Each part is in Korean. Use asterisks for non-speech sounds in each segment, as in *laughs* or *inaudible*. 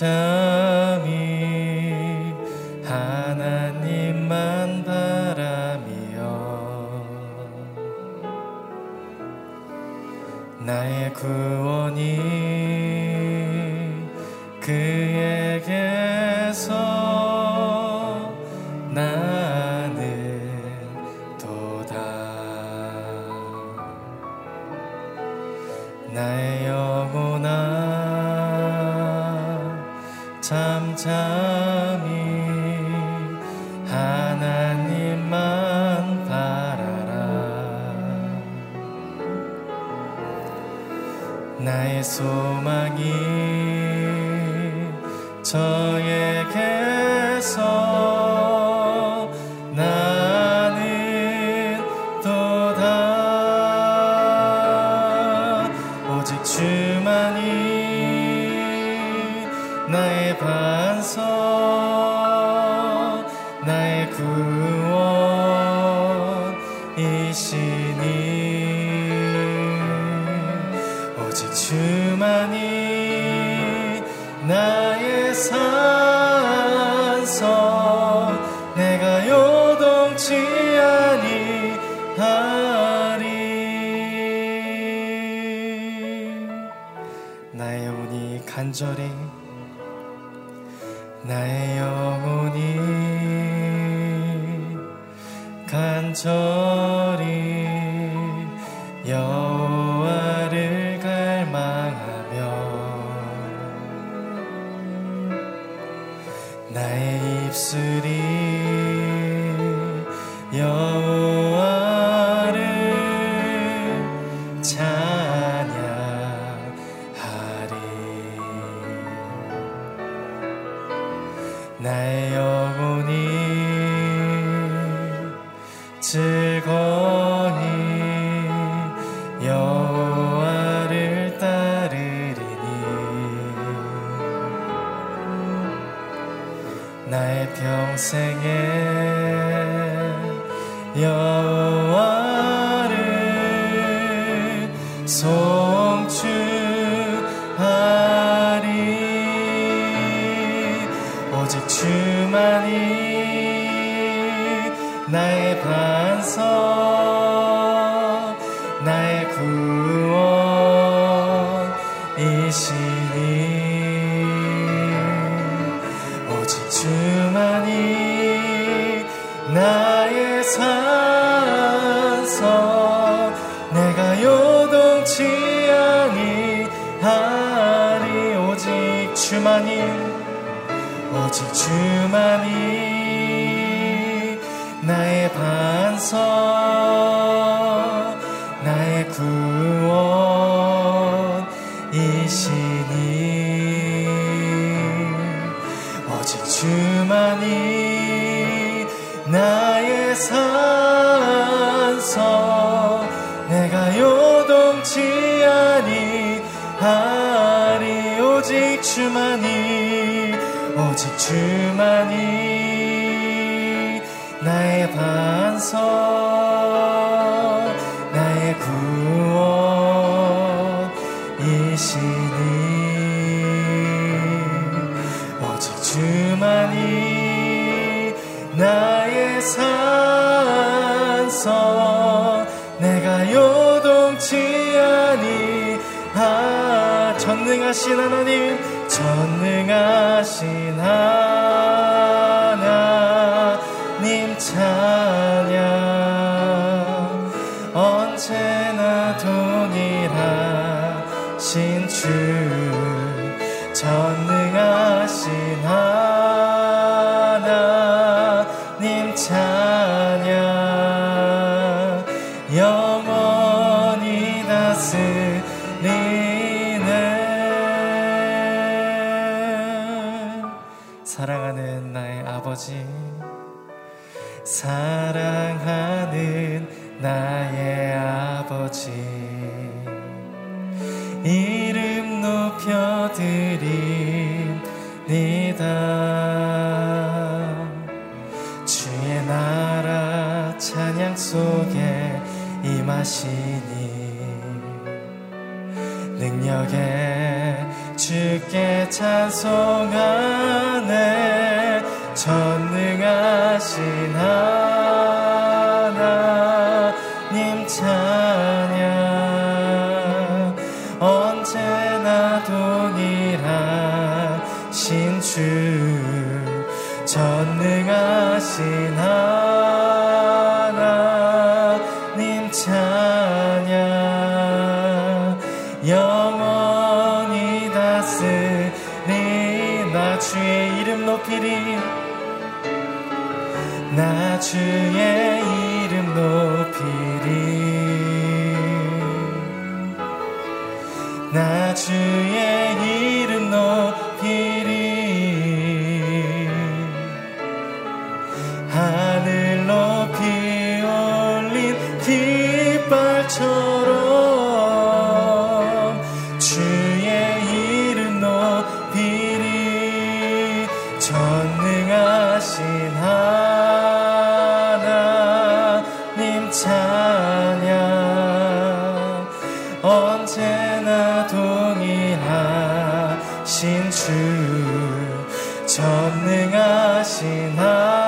time. 사랑이 저에게 有。 오직 주만이 나의 반성. 찬양 언제나 동일하신 주 전능하신 하나님 찬양. 영원히 다스리 나 주의 이름 높이리. 나 주의 전능하신 하나님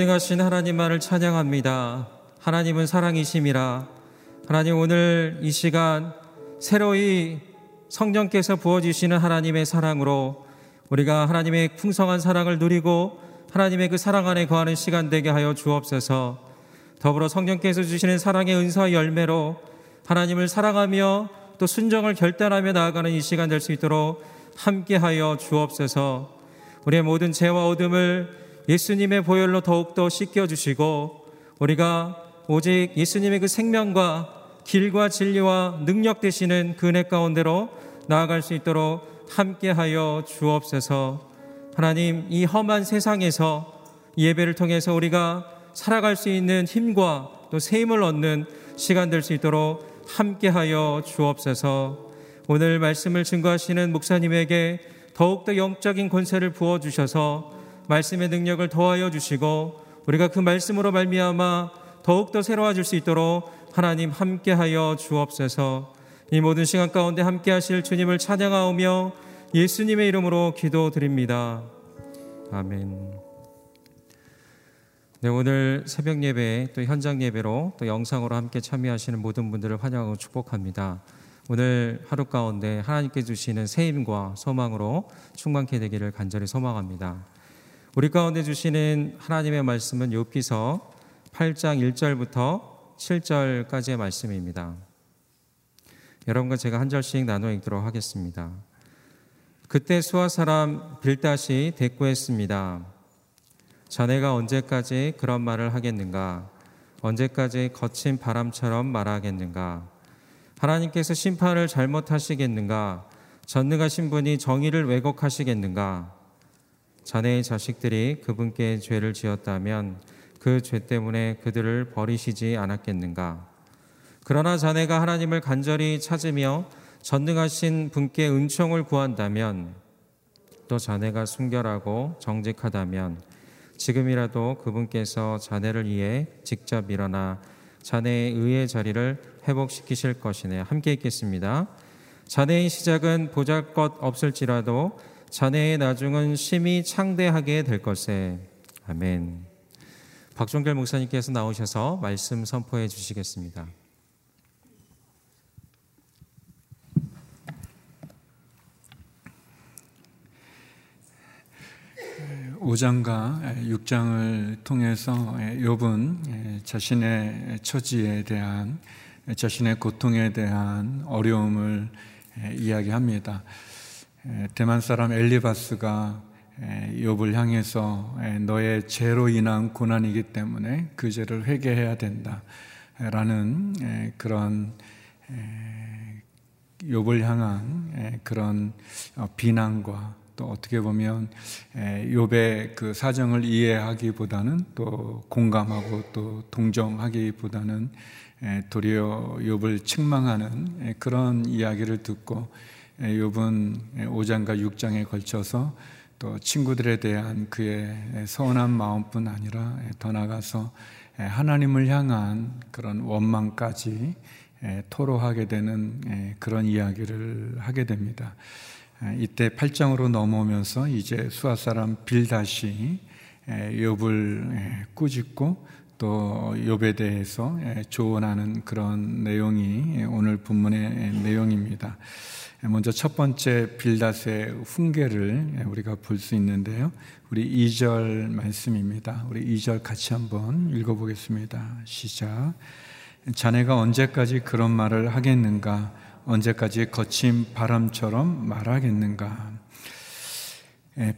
전능하신 하나님만을 찬양합니다. 하나님은 사랑이심이라. 하나님 오늘 이 시간 새로이 성령께서 부어주시는 하나님의 사랑으로 우리가 하나님의 풍성한 사랑을 누리고 하나님의 그 사랑 안에 거하는 시간 되게 하여 주옵소서. 더불어 성령께서 주시는 사랑의 은사와 열매로 하나님을 사랑하며 또 순정을 결단하며 나아가는 이 시간 될 수 있도록 함께하여 주옵소서. 우리의 모든 죄와 어둠을 예수님의 보혈로 더욱더 씻겨주시고 우리가 오직 예수님의 그 생명과 길과 진리와 능력 되시는 그 은혜 가운데로 나아갈 수 있도록 함께하여 주옵소서. 하나님 이 험한 세상에서 이 예배를 통해서 우리가 살아갈 수 있는 힘과 또 세임을 얻는 시간 될 수 있도록 함께하여 주옵소서. 오늘 말씀을 증거하시는 목사님에게 더욱더 영적인 권세를 부어주셔서 말씀의 능력을 더하여 주시고 우리가 그 말씀으로 말미암아 더욱더 새로워질 수 있도록 하나님 함께하여 주옵소서 이 모든 시간 가운데 함께하실 주님을 찬양하오며 예수님의 이름으로 기도드립니다. 아멘. 네, 오늘 새벽 예배 또 현장 예배로 또 영상으로 함께 참여하시는 모든 분들을 환영하고 축복합니다. 오늘 하루 가운데 하나님께 주시는 새 힘과 소망으로 충만케 되기를 간절히 소망합니다. 우리 가운데 주시는 하나님의 말씀은 욥기서 8장 1절부터 7절까지의 말씀입니다. 여러분과 제가 한 절씩 나눠 읽도록 하겠습니다. 그때 수아 사람 빌다시 대꾸했습니다. 자네가 언제까지 그런 말을 하겠는가? 언제까지 거친 바람처럼 말하겠는가? 하나님께서 심판을 잘못하시겠는가? 전능하신 분이 정의를 왜곡하시겠는가? 자네의 자식들이 그분께 죄를 지었다면 그 죄 때문에 그들을 버리시지 않았겠는가? 그러나 자네가 하나님을 간절히 찾으며 전능하신 분께 은총을 구한다면 또 자네가 순결하고 정직하다면 지금이라도 그분께서 자네를 위해 직접 일어나 자네의 의의 자리를 회복시키실 것이네. 함께 읽겠습니다. 자네의 시작은 보잘것 없을지라도 자네의 나중은 심히 창대하게 될 것에. 아멘. 박종결 목사님께서 나오셔서 말씀 선포해 주시겠습니다. 5장과 6장을 통해서 욥은 자신의 처지에 대한 자신의 고통에 대한 어려움을 이야기합니다. 대만 사람 엘리바스가 욥을 향해서 너의 죄로 인한 고난이기 때문에 그 죄를 회개해야 된다라는 그런 욥을 향한 그런 어, 비난과 또 어떻게 보면 욥의 그 사정을 이해하기보다는 또 공감하고 또 동정하기보다는 도리어 욥을 책망하는 그런 이야기를 듣고 욥은 5장과 6장에 걸쳐서 또 친구들에 대한 그의 서운한 마음뿐 아니라 더 나아가서 하나님을 향한 그런 원망까지 토로하게 되는 그런 이야기를 하게 됩니다. 이때 8장으로 넘어오면서 이제 수아 사람 빌다시 욥을 꾸짖고 또 욥에 대해서 조언하는 그런 내용이 오늘 본문의 내용입니다. 먼저 첫 번째 빌닷의 훈계를 우리가 볼 수 있는데요. 우리 2절 말씀입니다. 우리 2절 같이 한번 읽어보겠습니다. 시작. 자네가 언제까지 그런 말을 하겠는가? 언제까지 거친 바람처럼 말하겠는가?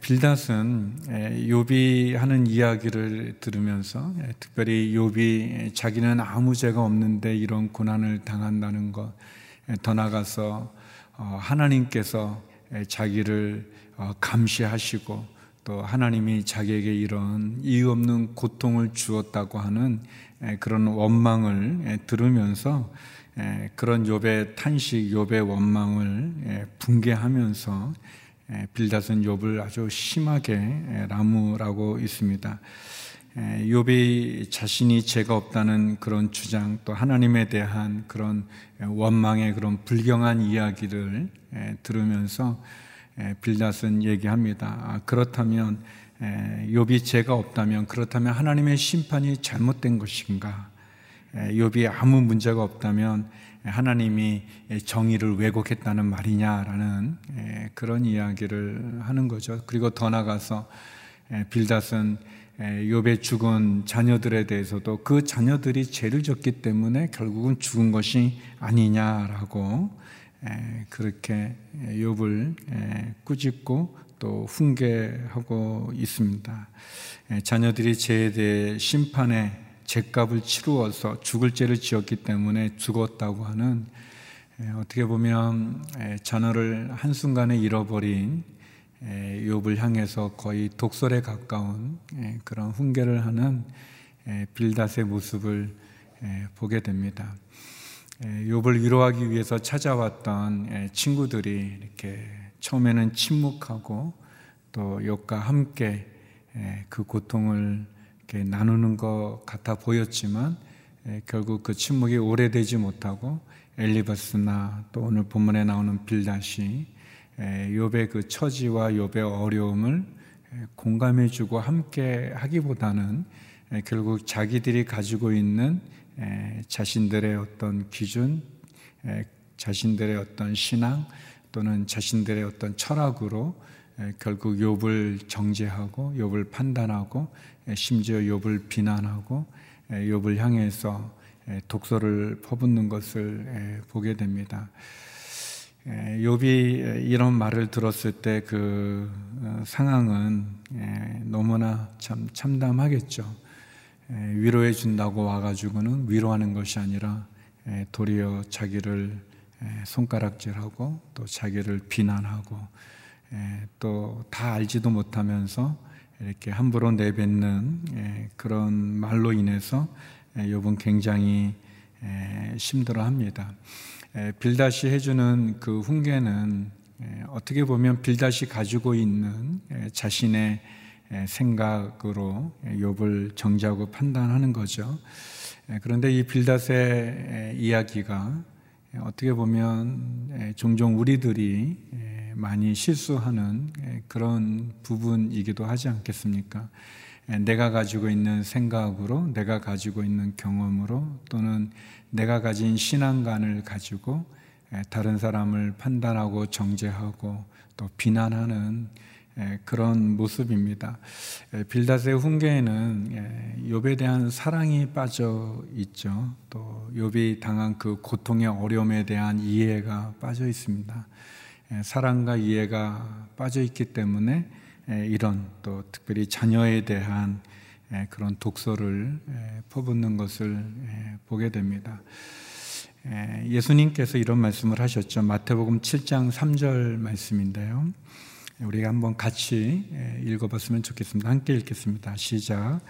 빌닷은 욥이 하는 이야기를 들으면서 특별히 욥이 자기는 아무 죄가 없는데 이런 고난을 당한다는 것, 더 나가서 어, 하나님께서 자기를 어, 감시하시고 또 하나님이 자기에게 이런 이유 없는 고통을 주었다고 하는 그런 원망을 들으면서 그런 욥의 탄식, 욥의 원망을 붕괴하면서 빌닷은 욥을 아주 심하게 라무라고 있습니다. 욥이 자신이 죄가 없다는 그런 주장 또 하나님에 대한 그런 원망의 그런 불경한 이야기를 들으면서 빌닷은 얘기합니다. 아, 그렇다면 욥이 죄가 없다면 그렇다면 하나님의 심판이 잘못된 것인가? 욥이 아무 문제가 없다면 하나님이 정의를 왜곡했다는 말이냐라는 그런 이야기를 하는 거죠. 그리고 더 나가서 빌닷은 욥의 죽은 자녀들에 대해서도 그 자녀들이 죄를 졌기 때문에 결국은 죽은 것이 아니냐라고 그렇게 욥을 꾸짖고 또 훈계하고 있습니다. 자녀들이 죄에 대해 심판의 죄값을 치루어서 죽을 죄를 지었기 때문에 죽었다고 하는 어떻게 보면 자녀를 한순간에 잃어버린 욥을 향해서 거의 독설에 가까운 그런 훈계를 하는 빌닷의 모습을 보게 됩니다. 욥을 위로하기 위해서 찾아왔던 친구들이 이렇게 처음에는 침묵하고 또 욥과 함께 그 고통을 나누는 것 같아 보였지만 결국 그 침묵이 오래되지 못하고 엘리바스나 또 오늘 본문에 나오는 빌닷이 욥의 그 처지와 욥의 어려움을 공감해주고 함께 하기보다는 결국 자기들이 가지고 있는 자신들의 어떤 기준, 자신들의 어떤 신앙 또는 자신들의 어떤 철학으로 결국 욥을 정죄하고 욥을 판단하고 심지어 욥을 비난하고 욥을 향해서 독소를 퍼붓는 것을 보게 됩니다. 욥이 이런 말을 들었을 때 그 상황은 너무나 참 참담하겠죠. 위로해 준다고 와가지고는 위로하는 것이 아니라 도리어 자기를 손가락질하고 또 자기를 비난하고 또 다 알지도 못하면서 이렇게 함부로 내뱉는 그런 말로 인해서 욥은 굉장히 힘들어합니다. 빌다시 해주는 그 훈계는 어떻게 보면 빌다시 가지고 있는 자신의 생각으로 욥을 정지하고 판단하는 거죠. 그런데 이 빌닷의 이야기가 어떻게 보면 종종 우리들이 많이 실수하는 그런 부분이기도 하지 않겠습니까? 내가 가지고 있는 생각으로, 내가 가지고 있는 경험으로 또는 내가 가진 신앙관을 가지고 다른 사람을 판단하고 정죄하고 또 비난하는 그런 모습입니다. 빌닷의 훈계에는 욥에 대한 사랑이 빠져 있죠. 또 욥이 당한 그 고통의 어려움에 대한 이해가 빠져 있습니다. 사랑과 이해가 빠져 있기 때문에 이런 또 특별히 자녀에 대한 그런 독서를 퍼붓는 것을 보게 됩니다. 예, 예수님께서 이런 말씀을 하셨죠. 마태복음 7장 3절 말씀인데요. 우리가 한번 같이 예, 읽어봤으면 좋겠습니다. 함께 읽겠습니다. 시작.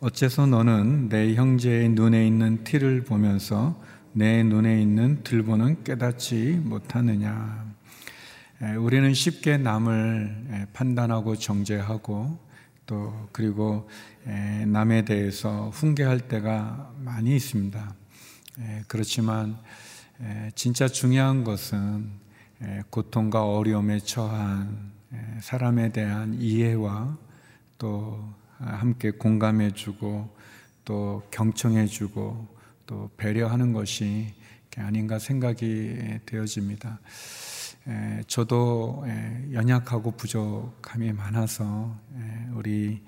어째서 너는 내 형제의 눈에 있는 티를 보면서 내 눈에 있는 들보는 깨닫지 못하느냐. 예, 우리는 쉽게 남을 판단하고 정죄하고 또 그리고 남에 대해서 훈계할 때가 많이 있습니다. 그렇지만 진짜 중요한 것은 고통과 어려움에 처한 사람에 대한 이해와 또 함께 공감해주고 또 경청해주고 또 배려하는 것이 아닌가 생각이 되어집니다. 저도 연약하고 부족함이 많아서 우리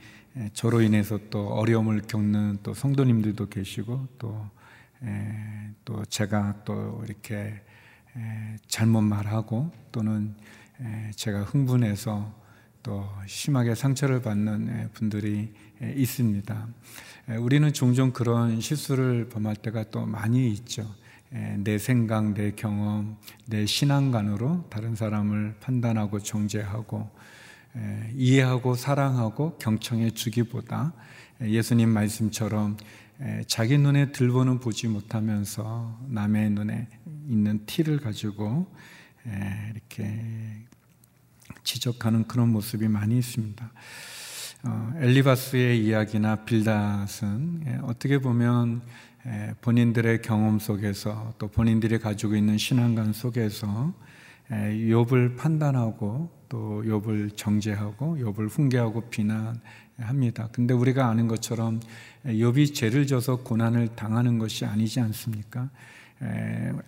저로 인해서 또 어려움을 겪는 또 성도님들도 계시고 또, 또 제가 또 이렇게 잘못 말하고 또는 제가 흥분해서 또 심하게 상처를 받는 분들이 있습니다. 우리는 종종 그런 실수를 범할 때가 또 많이 있죠. 내 생각, 내 경험, 내 신앙관으로 다른 사람을 판단하고 정죄하고 이해하고 사랑하고 경청해 주기보다 예수님 말씀처럼 자기 눈에 들보는 보지 못하면서 남의 눈에 있는 티를 가지고 이렇게 지적하는 그런 모습이 많이 있습니다. 어, 엘리바스의 이야기나 빌닷은 어떻게 보면 본인들의 경험 속에서 또 본인들이 가지고 있는 신앙관 속에서 욥을 판단하고 또 욥을 정죄하고 욥을 훈계하고 비난합니다. 근데 우리가 아는 것처럼 욥이 죄를 져서 고난을 당하는 것이 아니지 않습니까?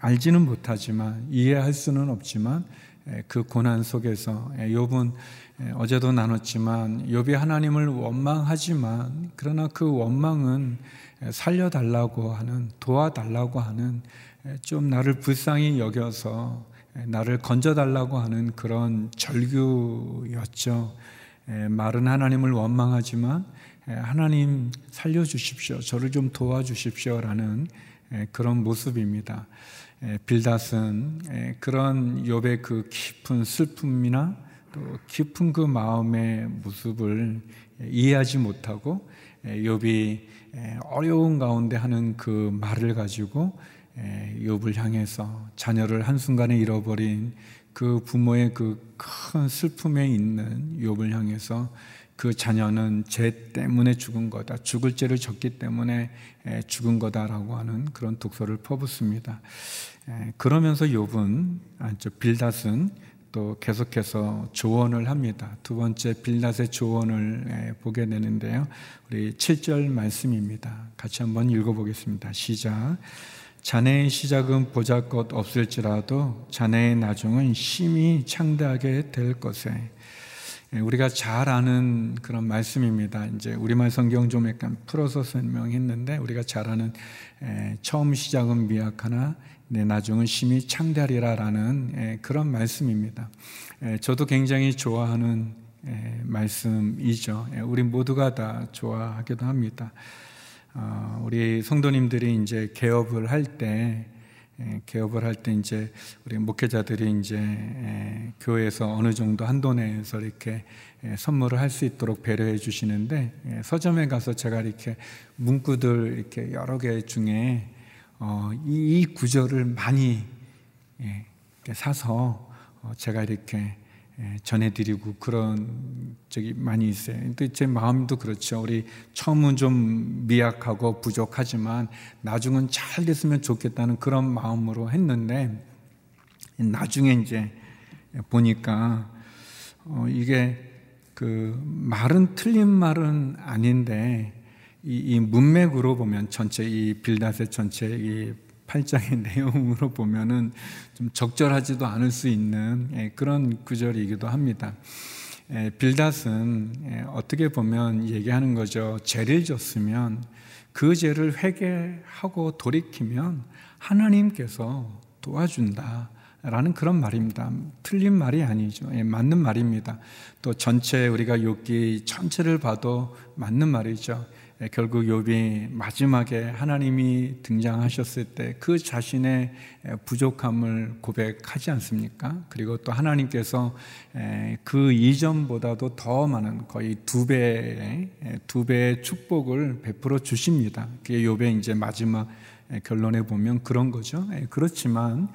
알지는 못하지만 이해할 수는 없지만 그 고난 속에서 욥은 어제도 나눴지만 욥이 하나님을 원망하지만 그러나 그 원망은 살려달라고 하는 도와달라고 하는 좀 나를 불쌍히 여겨서 나를 건져달라고 하는 그런 절규였죠. 말은 하나님을 원망하지만 하나님 살려주십시오. 저를 좀 도와주십시오라는 그런 모습입니다. 빌닷은 그런 욥의 그 깊은 슬픔이나 또 깊은 그 마음의 모습을 이해하지 못하고 욥이 어려운 가운데 하는 그 말을 가지고 욥을 향해서 자녀를 한순간에 잃어버린 그 부모의 그 큰 슬픔에 있는 욥을 향해서 그 자녀는 죄 때문에 죽은 거다. 죽을 죄를 졌기 때문에 죽은 거다라고 하는 그런 독서를 퍼붓습니다. 그러면서 욥은 아, 빌닷은 또 계속해서 조언을 합니다. 두 번째 빌닷의 조언을 보게 되는데요. 우리 7절 말씀입니다. 같이 한번 읽어보겠습니다. 시작. 자네의 시작은 보잘것 없을지라도 자네의 나중은 심히 창대하게 될 것에 예, 우리가 잘 아는 그런 말씀입니다. 이제 우리말 성경 좀 약간 풀어서 설명했는데 우리가 잘 아는 예, 처음 시작은 미약하나 내 나중은 심히 창대하리라라는 예, 그런 말씀입니다. 저도 굉장히 좋아하는 말씀이죠. 우리 모두가 다 좋아하기도 합니다. 어, 우리 성도님들이 이제 개업을 할때 예, 개업을 할 때 이제 우리 목회자들이 이제 예, 교회에서 어느 정도 한도 내에서 이렇게 예, 선물을 할 수 있도록 배려해 주시는데 서점에 가서 제가 이렇게 문구들 이렇게 여러 개 중에 어, 이 구절을 많이 사서 어, 제가 이렇게 예, 전해드리고 그런 적이 많이 있어요. 근데 제 마음도 그렇죠. 우리 처음은 좀 미약하고 부족하지만 나중은 잘 됐으면 좋겠다는 그런 마음으로 했는데 나중에 이제 보니까 어 이게 그 말은 틀린 말은 아닌데 이, 이 문맥으로 보면 전체 이 빌닷의 전체 이 8장의 *laughs* 내용으로 보면은 좀 적절하지도 않을 수 있는 예, 그런 구절이기도 합니다. 예, 빌닷은 예, 어떻게 보면 얘기하는 거죠. 죄를 졌으면 그 죄를 회개하고 돌이키면 하나님께서 도와준다. 라는 그런 말입니다. 틀린 말이 아니죠. 맞는 말입니다. 또 전체 우리가 욥기 전체를 봐도 맞는 말이죠. 결국 욥이 마지막에 하나님이 등장하셨을 때 그 자신의 부족함을 고백하지 않습니까? 그리고 또 하나님께서 그 이전보다도 더 많은 거의 두 배의 두 배의 축복을 베풀어 주십니다. 그게 욥의 이제 마지막 결론에 보면 그런 거죠. 그렇지만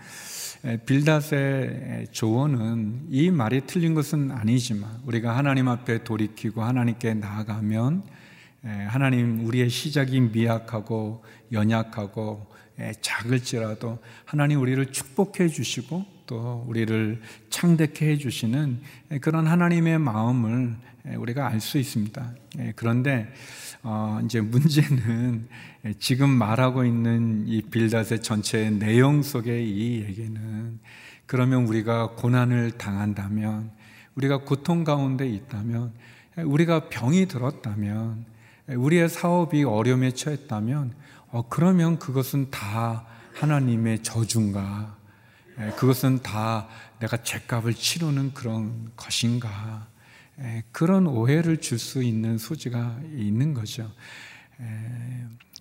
빌닷의 조언은 이 말이 틀린 것은 아니지만 우리가 하나님 앞에 돌이키고 하나님께 나아가면 하나님 우리의 시작이 미약하고 연약하고 작을지라도 하나님 우리를 축복해 주시고 또 우리를 창대케 해 주시는 그런 하나님의 마음을 우리가 알 수 있습니다. 그런데 어, 이제 문제는 지금 말하고 있는 이 빌닷의 전체 내용 속의 이 얘기는 그러면 우리가 고난을 당한다면 우리가 고통 가운데 있다면 우리가 병이 들었다면 우리의 사업이 어려움에 처했다면 어, 그러면 그것은 다 하나님의 저주인가 그것은 다 내가 죄값을 치르는 그런 것인가 그런 오해를 줄 수 있는 소지가 있는 거죠.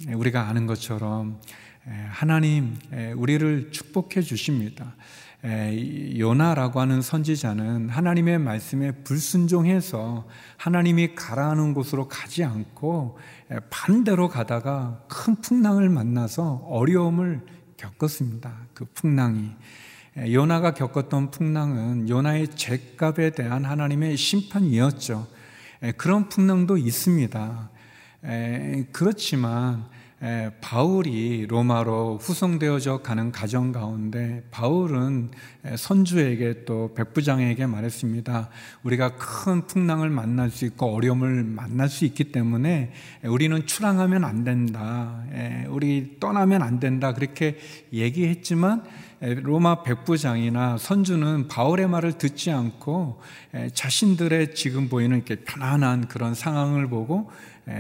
우리가 아는 것처럼 하나님 우리를 축복해 주십니다. 요나라고 하는 선지자는 하나님의 말씀에 불순종해서 하나님이 가라하는 곳으로 가지 않고 반대로 가다가 큰 풍랑을 만나서 어려움을 겪었습니다. 그 풍랑이 요나가 겪었던 풍랑은 요나의 죄값에 대한 하나님의 심판이었죠. 그런 풍랑도 있습니다. 그렇지만 바울이 로마로 후송되어져 가는 가정 가운데 바울은 선주에게 또 백부장에게 말했습니다. 우리가 큰 풍랑을 만날 수 있고 어려움을 만날 수 있기 때문에 우리는 출항하면 안 된다. 우리 떠나면 안 된다. 그렇게 얘기했지만 로마 백부장이나 선주는 바울의 말을 듣지 않고 자신들의 지금 보이는 이렇게 편안한 그런 상황을 보고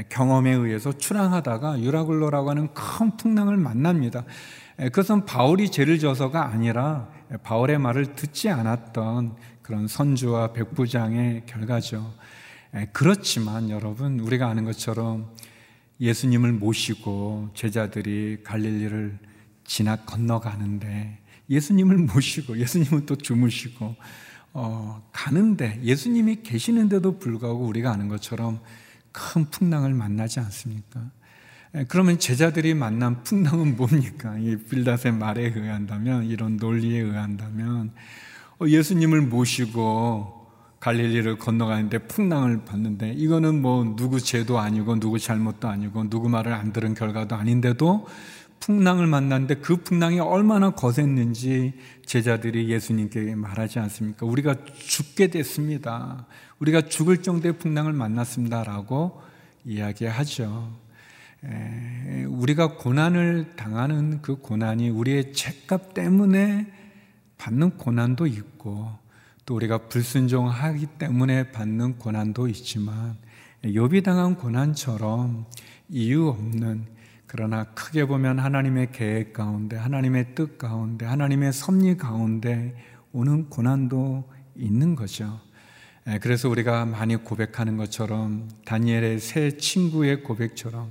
경험에 의해서 출항하다가 유라굴로라고 하는 큰 풍랑을 만납니다. 그것은 바울이 죄를 져서가 아니라 바울의 말을 듣지 않았던 그런 선주와 백부장의 결과죠. 그렇지만 여러분 우리가 아는 것처럼 예수님을 모시고 제자들이 갈릴리를 지나 건너가는데 예수님을 모시고 예수님은 또 주무시고 어, 가는데 예수님이 계시는데도 불구하고 우리가 아는 것처럼 큰 풍랑을 만나지 않습니까? 그러면 제자들이 만난 풍랑은 뭡니까? 이 빌닷의 말에 의한다면 이런 논리에 의한다면 어, 예수님을 모시고 갈릴리를 건너가는데 풍랑을 봤는데 이거는 뭐 누구 죄도 아니고 누구 잘못도 아니고 누구 말을 안 들은 결과도 아닌데도 풍랑을 만났는데 그 풍랑이 얼마나 거셌는지 제자들이 예수님께 말하지 않습니까? 우리가 죽게 됐습니다. 우리가 죽을 정도의 풍랑을 만났습니다라고 이야기하죠. 우리가 고난을 당하는 그 고난이 우리의 죄값 때문에 받는 고난도 있고 또 우리가 불순종하기 때문에 받는 고난도 있지만 욥이 당한 고난처럼 이유 없는 그러나 크게 보면 하나님의 계획 가운데, 하나님의 뜻 가운데, 하나님의 섭리 가운데 오는 고난도 있는 거죠. 예, 그래서 우리가 많이 고백하는 것처럼 다니엘의 새 친구의 고백처럼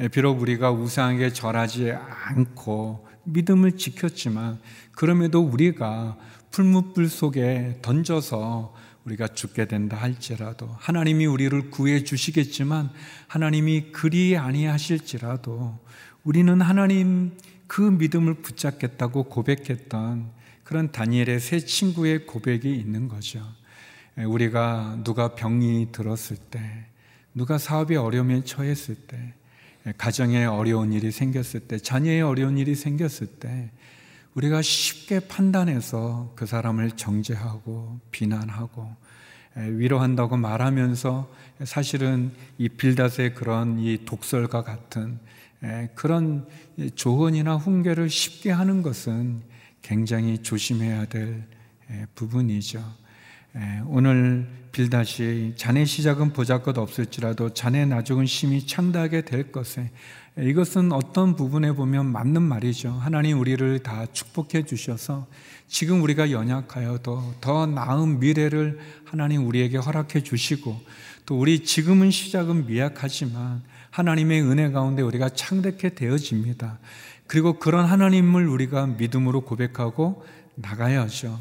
예, 비록 우리가 우상에게 절하지 않고 믿음을 지켰지만 그럼에도 우리가 풀무불 속에 던져서 우리가 죽게 된다 할지라도 하나님이 우리를 구해 주시겠지만 하나님이 그리 아니하실지라도 우리는 하나님 그 믿음을 붙잡겠다고 고백했던 그런 다니엘의 새 친구의 고백이 있는 거죠. 우리가 누가 병이 들었을 때, 누가 사업이 어려움에 처했을 때, 가정에 어려운 일이 생겼을 때, 자녀의 어려운 일이 생겼을 때, 우리가 쉽게 판단해서 그 사람을 정죄하고 비난하고 위로한다고 말하면서 사실은 이 빌닷의 그런 이 독설과 같은 그런 조언이나 훈계를 쉽게 하는 것은 굉장히 조심해야 될 부분이죠. 오늘 빌닷이 자네 시작은 보잘것 없을지라도 자네 나중은 심히 창대하게 될 것에 이것은 어떤 부분에 보면 맞는 말이죠. 하나님 우리를 다 축복해 주셔서 지금 우리가 연약하여도 더 나은 미래를 하나님 우리에게 허락해 주시고 또 우리 지금은 시작은 미약하지만 하나님의 은혜 가운데 우리가 창대케 되어집니다. 그리고 그런 하나님을 우리가 믿음으로 고백하고 나가야죠.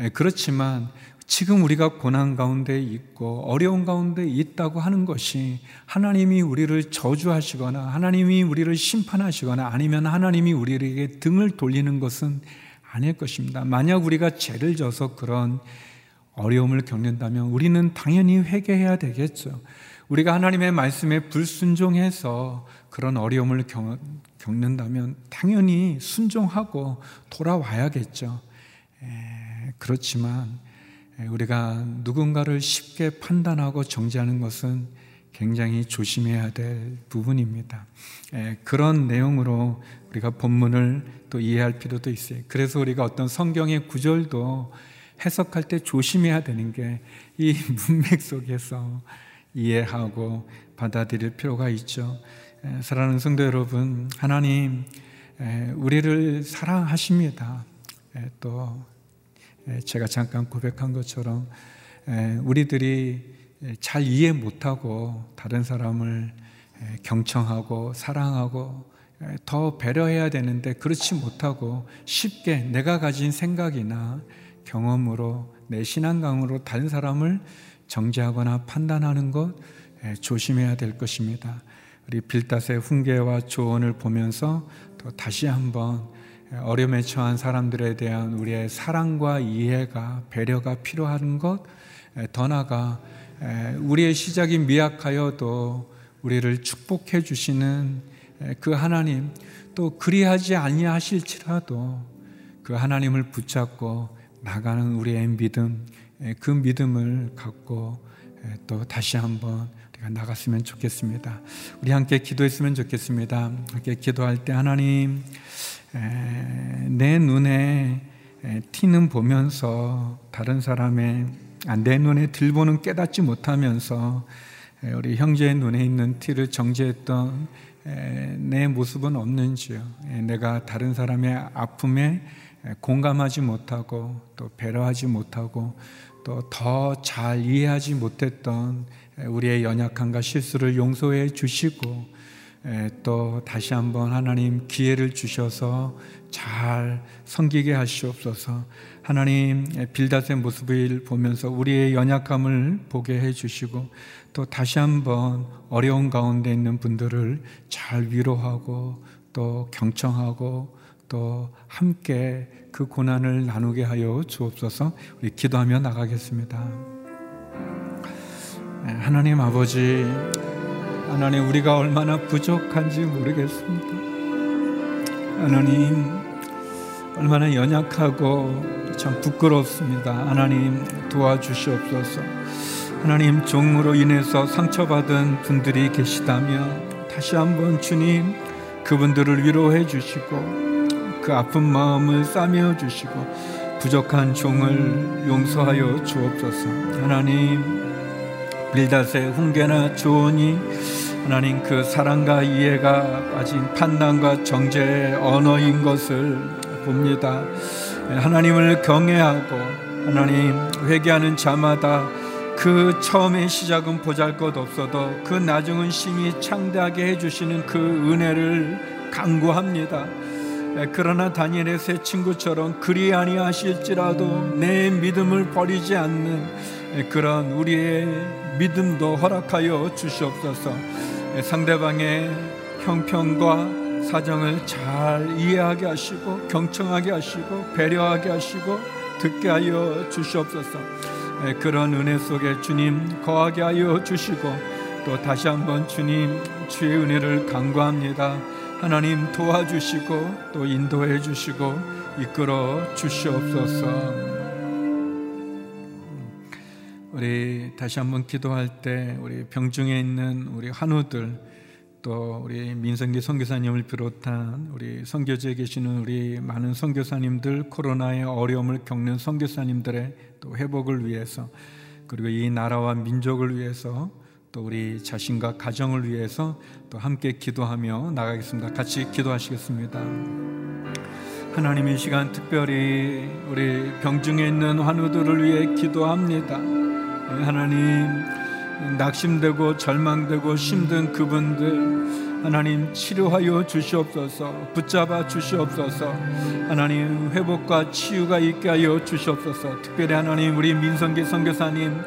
예, 그렇지만 지금 우리가 고난 가운데 있고 어려운 가운데 있다고 하는 것이 하나님이 우리를 저주하시거나 하나님이 우리를 심판하시거나 아니면 하나님이 우리에게 등을 돌리는 것은 아닐 것입니다. 만약 우리가 죄를 져서 그런 어려움을 겪는다면 우리는 당연히 회개해야 되겠죠. 우리가 하나님의 말씀에 불순종해서 그런 어려움을 겪는다면 당연히 순종하고 돌아와야겠죠. 그렇지만 우리가 누군가를 쉽게 판단하고 정지하는 것은 굉장히 조심해야 될 부분입니다. 그런 내용으로 우리가 본문을 또 이해할 필요도 있어요. 그래서 우리가 어떤 성경의 구절도 해석할 때 조심해야 되는 게 이 *laughs* 문맥 속에서 이해하고 받아들일 필요가 있죠. 사랑하는 성도 여러분, 하나님 우리를 사랑하십니다. 또 예, 제가 잠깐 고백한 것처럼 예, 우리들이 잘 이해 못하고 다른 사람을 예, 경청하고 사랑하고 더 배려해야 되는데 그렇지 못하고 쉽게 내가 가진 생각이나 경험으로 내 신앙강으로 다른 사람을 정죄하거나 판단하는 것 조심해야 될 것입니다. 우리 빌닷의 훈계와 조언을 보면서 또 다시 한번 어려움에 처한 사람들에 대한 우리의 사랑과 이해가 배려가 필요한 것, 더 나아가 우리의 시작이 미약하여도 우리를 축복해 주시는 그 하나님, 또 그리하지 아니하실지라도 그 하나님을 붙잡고 나가는 우리의 믿음, 그 믿음을 갖고 또 다시 한번 우리가 나갔으면 좋겠습니다. 우리 함께 기도했으면 좋겠습니다. 함께 기도할 때 하나님, 내 눈에 티는 보면서 다른 사람의 아, 내 눈에 들보는 깨닫지 못하면서 우리 형제의 눈에 있는 티를 정죄했던 내 모습은 없는지요. 내가 다른 사람의 아픔에 공감하지 못하고 또 배려하지 못하고 또 더 잘 이해하지 못했던 우리의 연약함과 실수를 용서해 주시고 또 다시 한번 하나님 기회를 주셔서 잘 섬기게 하시옵소서. 하나님 빌닷의 모습을 보면서 우리의 연약함을 보게 해 주시고 또 다시 한번 어려운 가운데 있는 분들을 잘 위로하고 또 경청하고 또 함께 그 고난을 나누게 하여 주옵소서. 우리 기도하며 나가겠습니다. 하나님 아버지 하나님 우리가 얼마나 부족한지 모르겠습니다. 하나님 얼마나 연약하고 참 부끄럽습니다. 하나님 도와주시옵소서. 하나님 종으로 인해서 상처받은 분들이 계시다면 다시 한번 주님 그분들을 위로해 주시고 그 아픈 마음을 싸매어 주시고 부족한 종을 용서하여 주옵소서. 하나님 빌닷의 훈계나 조언이 하나님 그 사랑과 이해가 빠진 판단과 정죄의 언어인 것을 봅니다. 하나님을 경외하고 하나님 회개하는 자마다 그 처음의 시작은 보잘것 없어도 그 나중은 심히 창대하게 해주시는 그 은혜를 강구합니다. 그러나 다니엘의 새 친구처럼 그리 아니하실지라도 내 믿음을 버리지 않는 그런 우리의 믿음도 허락하여 주시옵소서. 상대방의 형편과 사정을 잘 이해하게 하시고 경청하게 하시고 배려하게 하시고 듣게 하여 주시옵소서. 그런 은혜 속에 주님 거하게 하여 주시고 또 다시 한번 주님 주의 은혜를 간구합니다. 하나님 도와주시고 또 인도해 주시고 이끌어 주시옵소서. 우리 다시 한번 기도할 때 우리 병중에 있는 우리 한우들 또 우리 민성기 선교사님을 비롯한 우리 선교지에 계시는 우리 많은 선교사님들 코로나의 어려움을 겪는 선교사님들의 또 회복을 위해서 그리고 이 나라와 민족을 위해서 또 우리 자신과 가정을 위해서 또 함께 기도하며 나가겠습니다. 같이 기도하시겠습니다. 하나님 이 시간 특별히 우리 병중에 있는 환우들을 위해 기도합니다. 하나님 낙심되고 절망되고 힘든 그분들 하나님 치료하여 주시옵소서 붙잡아 주시옵소서 하나님 회복과 치유가 있게 하여 주시옵소서. 특별히 하나님 우리 민성기 선교사님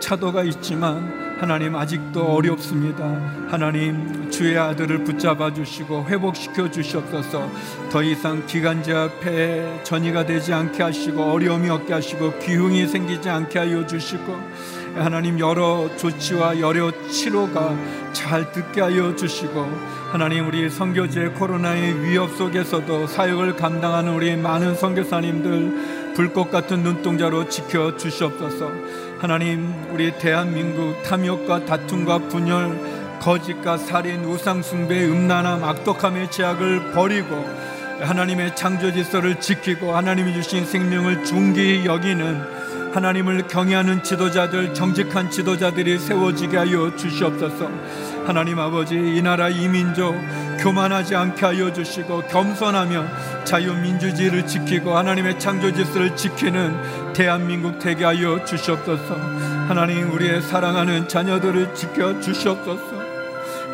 차도가 있지만 하나님 아직도 어렵습니다. 하나님 주의 아들을 붙잡아 주시고 회복시켜 주시옵소서. 더 이상 기관지 앞에 전이가 되지 않게 하시고 어려움이 없게 하시고 기흉이 생기지 않게 하여 주시고 하나님 여러 조치와 여러 치료가 잘 듣게 하여 주시고 하나님 우리 선교제 코로나의 위협 속에서도 사역을 감당하는 우리 많은 선교사님들 불꽃 같은 눈동자로 지켜 주시옵소서. 하나님 우리 대한민국 탐욕과 다툼과 분열 거짓과 살인 우상숭배 음란함 악독함의 제약을 버리고 하나님의 창조 질서를 지키고 하나님이 주신 생명을 존귀히 여기는 하나님을 경외하는 지도자들 정직한 지도자들이 세워지게 하여 주시옵소서. 하나님 아버지 이 나라 이민족 교만하지 않게 하여 주시고 겸손하며 자유민주주의를 지키고 하나님의 창조 질서를 지키는 대한민국 되게 하여 주시옵소서. 하나님 우리의 사랑하는 자녀들을 지켜 주시옵소서.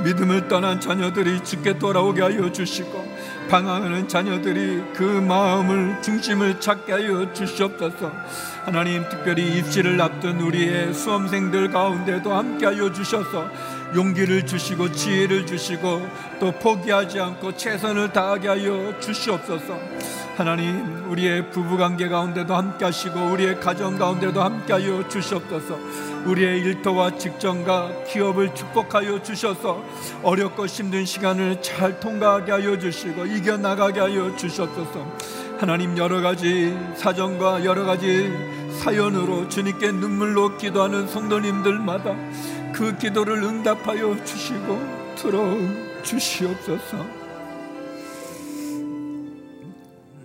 믿음을 떠난 자녀들이 죽게 돌아오게 하여 주시고 방황하는 자녀들이 그 마음을 중심을 찾게 하여 주시옵소서. 하나님 특별히 입시를 앞둔 우리의 수험생들 가운데도 함께 하여 주셔서 용기를 주시고 지혜를 주시고 또 포기하지 않고 최선을 다하게 하여 주시옵소서. 하나님 우리의 부부 관계 가운데도 함께 하시고 우리의 가정 가운데도 함께 하여 주시옵소서. 우리의 일터와 직장과 기업을 축복하여 주셔서 어렵고 힘든 시간을 잘 통과하게 하여 주시고 이겨 나가게 하여 주시옵소서. 하나님 여러 가지 사정과 여러 가지 사연으로 주님께 눈물로 기도하는 성도님들마다 그 기도를 응답하여 주시고 들어 주시옵소서.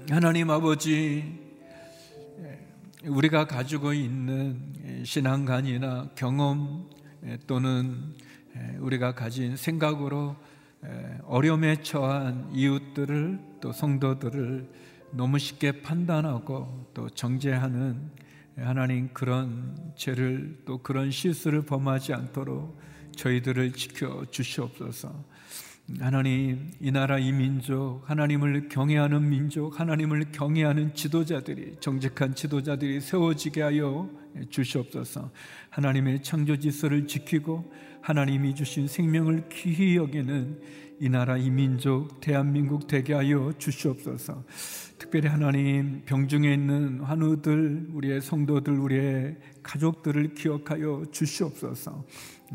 하나님 아버지, 우리가 가지고 있는 신앙관이나 경험 또는 우리가 가진 생각으로 어려움에 처한 이웃들을 또 성도들을 너무 쉽게 판단하고 또 정죄하는 하나님 그런 죄를 또 그런 실수를 범하지 않도록 저희들을 지켜 주시옵소서. 하나님 이 나라 이 민족 하나님을 경외하는 민족 하나님을 경외하는 지도자들이 정직한 지도자들이 세워지게 하여 주시옵소서. 하나님의 창조 질서를 지키고 하나님이 주신 생명을 귀히 여기는 이 나라 이 민족 대한민국 되게 하여 주시옵소서. 특별히 하나님 병중에 있는 환우들 우리의 성도들 우리의 가족들을 기억하여 주시옵소서.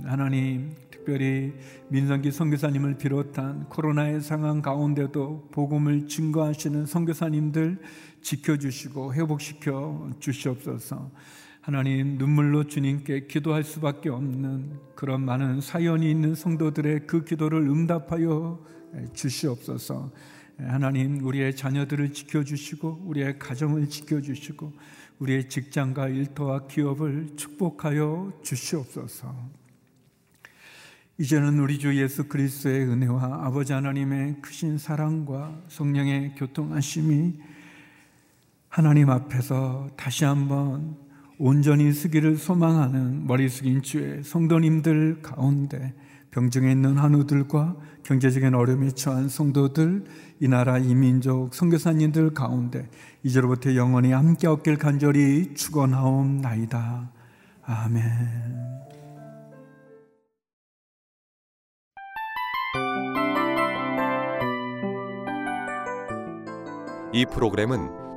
하나님 특별히 민성기 선교사님을 비롯한 코로나의 상황 가운데도 복음을 증거하시는 선교사님들 지켜주시고 회복시켜 주시옵소서. 하나님 눈물로 주님께 기도할 수밖에 없는 그런 많은 사연이 있는 성도들의 그 기도를 응답하여 주시옵소서. 하나님 우리의 자녀들을 지켜주시고 우리의 가정을 지켜주시고 우리의 직장과 일터와 기업을 축복하여 주시옵소서. 이제는 우리 주 예수 그리스도의 은혜와 아버지 하나님의 크신 사랑과 성령의 교통하심이 하나님 앞에서 다시 한번 온전히 쓰기를 소망하는 머리 숙인 주의 성도님들 가운데 병중에 있는 한우들과 경제적인 어려움에 처한 성도들, 이 나라 이민족 선교사님들 가운데 이제로부터 영원히 함께 얻길 간절히 축원하옵나이다. 아멘. 이 프로그램은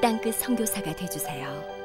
땅끝 선교사가 되주세요